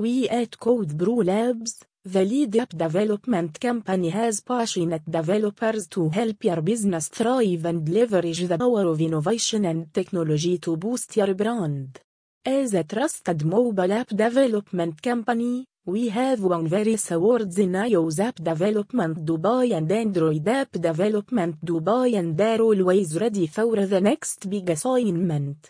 We at Code Brew Labs, the lead app development company has passionate developers to help your business thrive and leverage the power of innovation and technology to boost your brand. As a trusted mobile app development company, we have won various awards in iOS App Development Dubai and Android App Development Dubai and are always ready for the next big assignment.